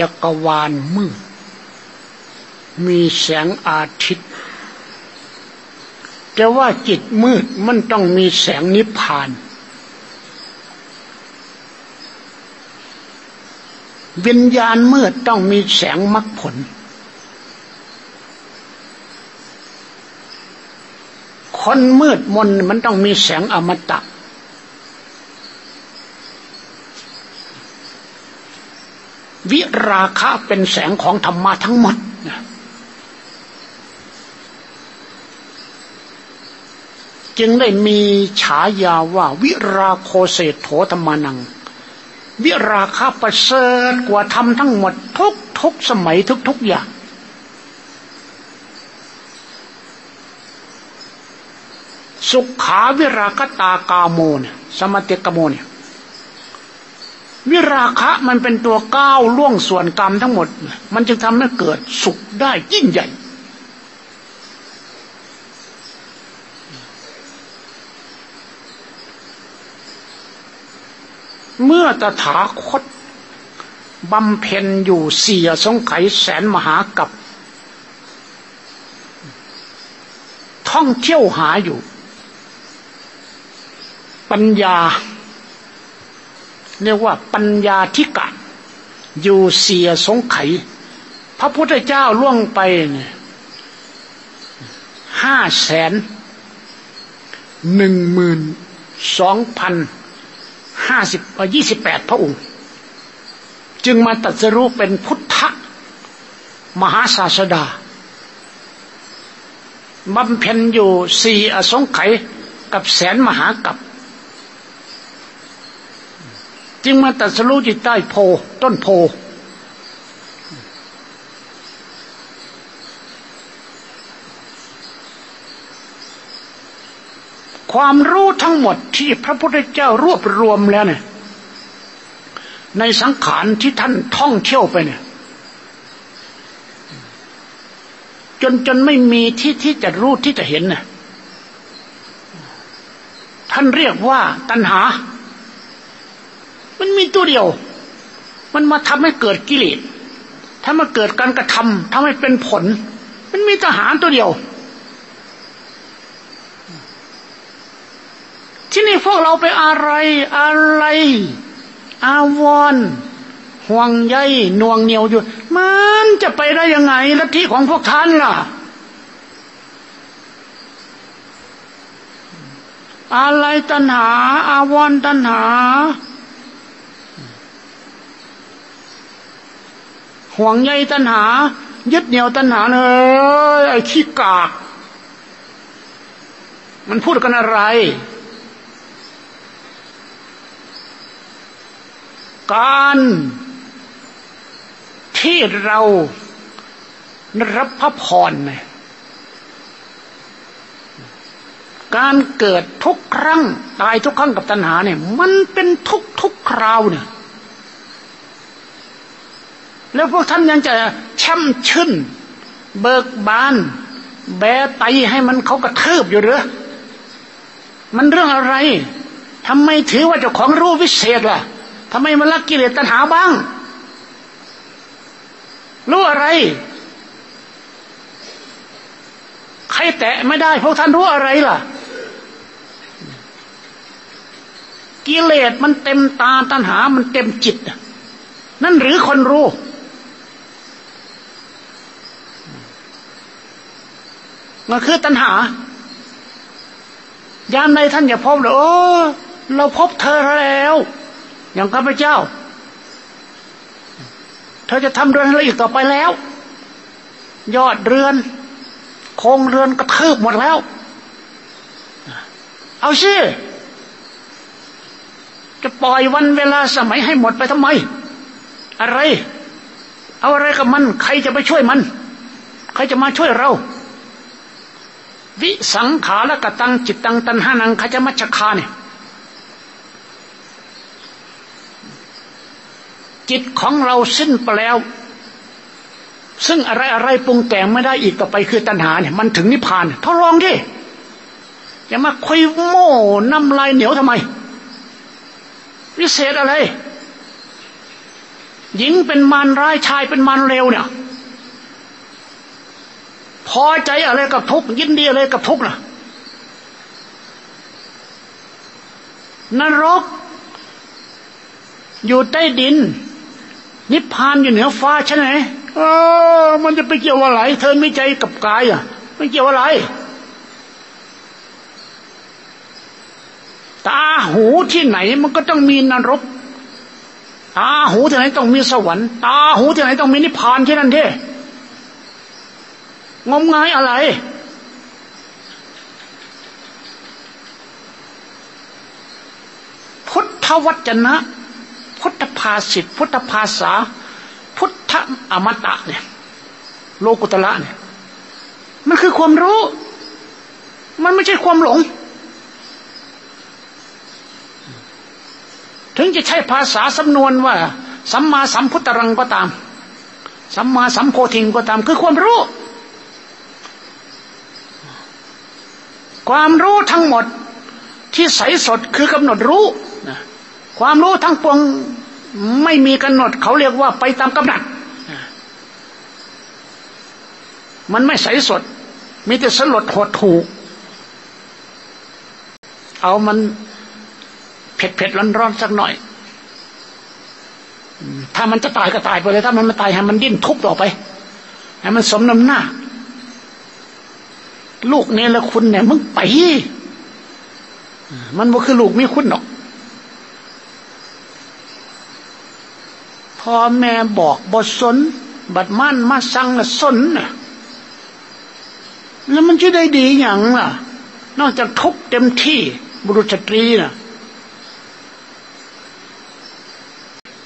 จักรวาลมืด มีแสงอาทิตย์ แต่ว่าจิตมืดมันต้องมีแสงนิพพาน วิญญาณมืดต้องมีแสงมรรคผล คนมืดมนมันต้องมีแสงอมตะ วิราคะเป็นแสงของธรรมะทั้งหมดจึงได้มีฉายาว่าวิราโคเศโถธรรมานัง วิราคาประเสริฐกว่าธรรมทั้งหมดทุกทุกสมัยทุกทุกอย่าง สุขาวิราคตากาโมเนี่ยสมติกโมเนี่ย วิราคะมันเป็นตัวก้าวล่วงส่วนกรรมทั้งหมด มันจึงทำให้เกิดสุขได้ยิ่งใหญ่ เมื่อตถาคตบำเพ็ญอยู่เสียสงไขแสนมหากับ ท่องเที่ยวหาอยู่ ปัญญา เรียกว่าปัญญาธิกะ อยู่เสียสงไข พระพุทธเจ้าล่วงไปห้าแสนหนึ่งหมื่นสองพันห้าสิบยี่สิบแปดพระองค์ จึงมาตัดสรู้เป็นพุทธมหาศาสดาบำเพ็ญอยู่สี่อสงไขยกับแสนมหากับ จึงมาตัดสรู้จิตใต้โพต้นโพความรู้ทั้งหมดที่พระพุทธเจ้ารวบรวมแล้วเนี่ย ในสังขารที่ท่านท่องเที่ยวไปเนี่ย จนจนไม่มีที่ที่จะรู้ที่จะเห็นน่ะท่านเรียกว่าตัณหา มันมีตัวเดียว มันมาทำให้เกิดกิเลสถ้ามาเกิดการกระทำทำให้เป็นผล มันมีทหารตัวเดียว ที่นี่พวกเราไปอะไรอะไร อาวรห่วงใยนวงเหนียวอยู่ มันจะไปได้ยังไงลัทธิของพวกท่านล่ะ อะไรตัณหา อาวรตัณหา ห่วงใยตัณหา ยึดเหนี่ยวตัณหาเอ้ยไอ้ขี้กากมันพูดกันอะไร การที่เรารับพระพรเนี่ยการเกิดทุกครั้ง ตายทุกครั้งกับตัณหาเนี่ย มันเป็นทุกทุกคราวเนี่ย แล้วพวกท่านยังจะช่ำชื่น เบิกบาน แบไตให้มันเขากระเทิบอยู่หรือมันเรื่องอะไรทำไมถือว่าเจ้าของรู้วิเศษล่ะทำไมมันละกิเลสตัณหาบ้าง รู้อะไร ใครแตะไม่ได้พวกท่านรู้อะไรล่ะ กิเลสมันเต็มตาตัณหามันเต็มจิต นั่นหรือคนรู้ มันคือตัณหายามในท่านอย่าพบเลยโอ้เราพบเธอแล้ว อย่างข้าพเจ้า เธอจะทำเรือนอะไรอีกต่อไปแล้ว ยอดเรือน โครงเรือนกระทืบหมดแล้ว เอาสิจะปล่อยวันเวลาสมัยให้หมดไปทำไม อะไร เอาอะไรกับมัน ใครจะไปช่วยมัน ใครจะมาช่วยเรา วิสังขาและกตังจิตตังตันหานังขจมัชคาเนี่ยจิตของเราสิ้นไปแล้ว ซึ่งอะไรอะไรปรุงแต่งไม่ได้อีกต่อไปคือตัณหาเนี่ยมันถึงนิพพานทดลองดิอย่ามาคุยโม่น้ำลายเหนียวทำไมวิเศษอะไร หญิงเป็นมารร้ายชายเป็นมารเลวเนี่ย พอใจอะไรกับทุกยินดีอะไรกับทุกนะนรก อยู่ใต้ดิน นิพพานอยู่เหนือฟ้าใช่ไหมเออ มันจะไปเกี่ยวอะไร เธอไม่ใจกับกายอะไม่เกี่ยวอะไร ตาหูที่ไหนมันก็ต้องมีนรก ตาหูที่ไหนต้องมีสวรรค์ ตาหูที่ไหนต้องมีนิพพานที่นั่นเท่ งมงายอะไร พุทธวจนะ พุทธภาษิตพุทธภาษา พุทธอมตะเนี่ย โลกุตละเนี่ย มันคือความรู้ มันไม่ใช่ความหลง ถึงจะใช้ภาษาสำนวนว่า สัมมาสัมพุทธรังก็ตาม สัมมาสัมโพธิงก็ตามคือความรู้ ความรู้ทั้งหมดที่ใสสดคือกำหนดรู้ความรู้ทั้งปวงไม่มีกำหนด เขาเรียกว่าไปตามกำหนดมันไม่ใสสด มีแต่สลดหดถูก เอามันเผ็ดเผ็ดร้อนร้อนสักหน่อย ถ้ามันจะตายก็ตายไปเลย ถ้ามันไม่ตายให้มันดิ้นทุบต่อไป ให้มันสมน้ำหน้า ลูกเนรคุณเนี่ยมึงไป มันบ่คือลูกมีคุณหรอกพ่อแม่บอกบทสน บัดมั่นมาสั่งละสนน่ะแล้วมันจะได้ดีอย่างล่ะ นอกจากทุกเต็มที่บุรุษสตรีน่ะ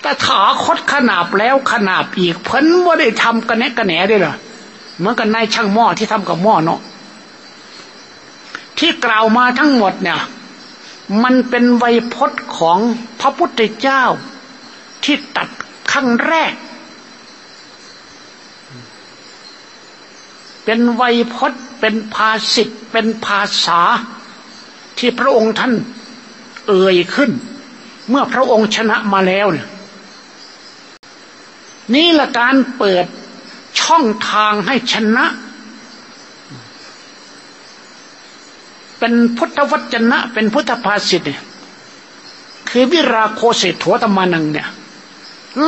แต่ถาคดขนาบแล้วขนาบอีก เพิ่นว่าได้ทำกันแนกันแหนได้หรอเหมือนกันนายช่างหม้อที่ทำกับหม้อเนาะ ที่กล่าวมาทั้งหมดเนี่ย มันเป็นไวยพจน์ของพระพุทธเจ้า ที่ตัดขั้งแรก เป็นไวยพจน์เป็นภาษิตเป็นภาษา ที่พระองค์ท่านเอ่ยขึ้น เมื่อพระองค์ชนะมาแล้วเนี่ยนี่แหละการเปิดช่องทางให้ชนะ เป็นพุทธวจนะ เป็นพุทธภาษิตเนี่ยคือวิราโคเศถวตมานังเนี่ย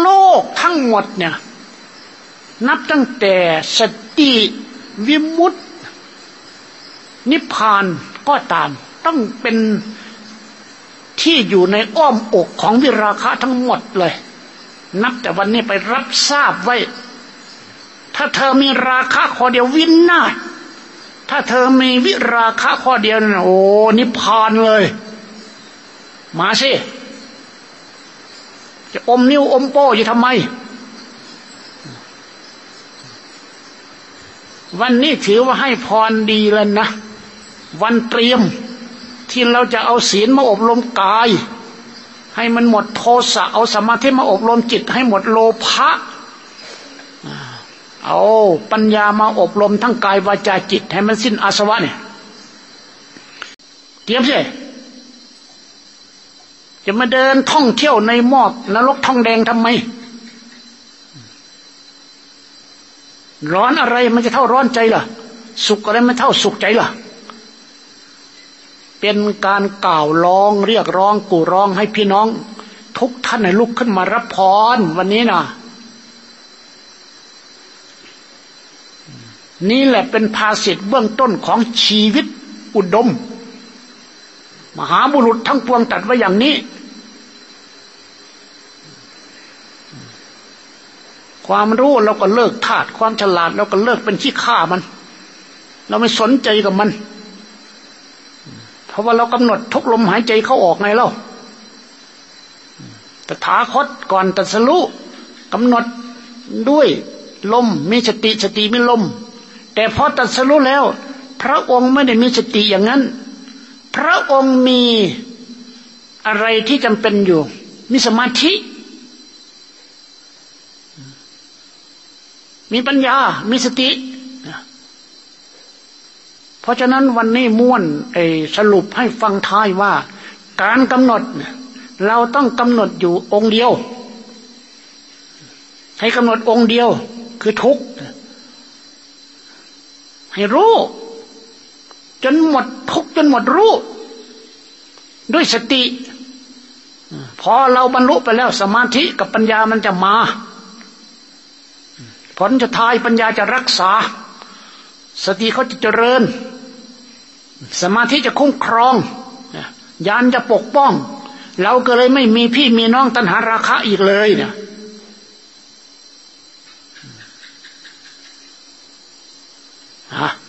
โลกทั้งหมดเนี่ย นับตั้งแต่สติวิมุตติ นิพพานก็ตาม ต้องเป็นที่อยู่ในอ้อมอกของวิราคะทั้งหมดเลย นับแต่วันนี้ไปรับทราบไว้ ถ้าเธอมีราคะขอเดียววินนาศ ถ้าเธอมีวิราคะข้อเดียวนะโอ้นิพพานเลย มาสิจะอมนิ้วอมโป้อยู่ทำไม วันนี้ถือว่าให้พรดีแล้วนะ วันเตรียมที่เราจะเอาศีลมาอบรมกาย ให้มันหมดโทสะเอาสมาธิมาอบรมจิต ให้หมดโลภะ เอาปัญญามาอบรมทั้งกายวาจาจิต ให้มันสิ้นอาสวะเนี่ยเตรียมสิจะมาเดินท่องเที่ยวในหมอกนรกทองแดงทำไม ร้อนอะไรมันจะเท่าร้อนใจล่ะ สุขอะไรไม่เท่าสุขใจล่ะ เป็นการกล่าวร้องเรียกร้องกูร้องให้พี่น้อง ทุกท่านให้ลุกขึ้นมารับพรวันนี้นะ นี่แหละเป็นภาษิตเบื้องต้นของชีวิตอุดม มหาบุรุษทั้งปวงตัดไว้อย่างนี้ ความรู้เราก็เลิกธาตุความฉลาดเราก็เลิกเป็นขี้ข้ามัน เราไม่สนใจกับมัน เพราะว่าเรากำหนดทุกลมหายใจเข้าออกไงเล่าตถาคตก่อนตัสรู้กำหนดด้วย ลมมีสติสติไมีลม แต่พอตัดสรู้แล้ว พระองค์ไม่ได้มีสติอย่างนั้น พระองค์มีอะไรที่จำเป็นอยู่ มีสมาธิ มีปัญญา มีสติ เพราะฉะนั้นวันนี้ม้วนไอ้สรุปให้ฟังท้ายว่า การกำหนด เราต้องกำหนดอยู่องค์เดียว ให้กำหนดองค์เดียว คือทุกข์ให้รู้จนหมดทุกจนหมดรู้ด้วยสติ พอเราบรรลุไปแล้วสมาธิกับปัญญามันจะมาผลจะทายปัญญาจะรักษา สติเขาจะเจริญ สมาธิจะคุ้มครองยานจะปกป้อง เราก็เลยไม่มีพี่มีน้องตัณหาราคะอีกเลยเนี่ย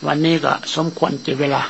วันนี้ก็สมควรจะเวลา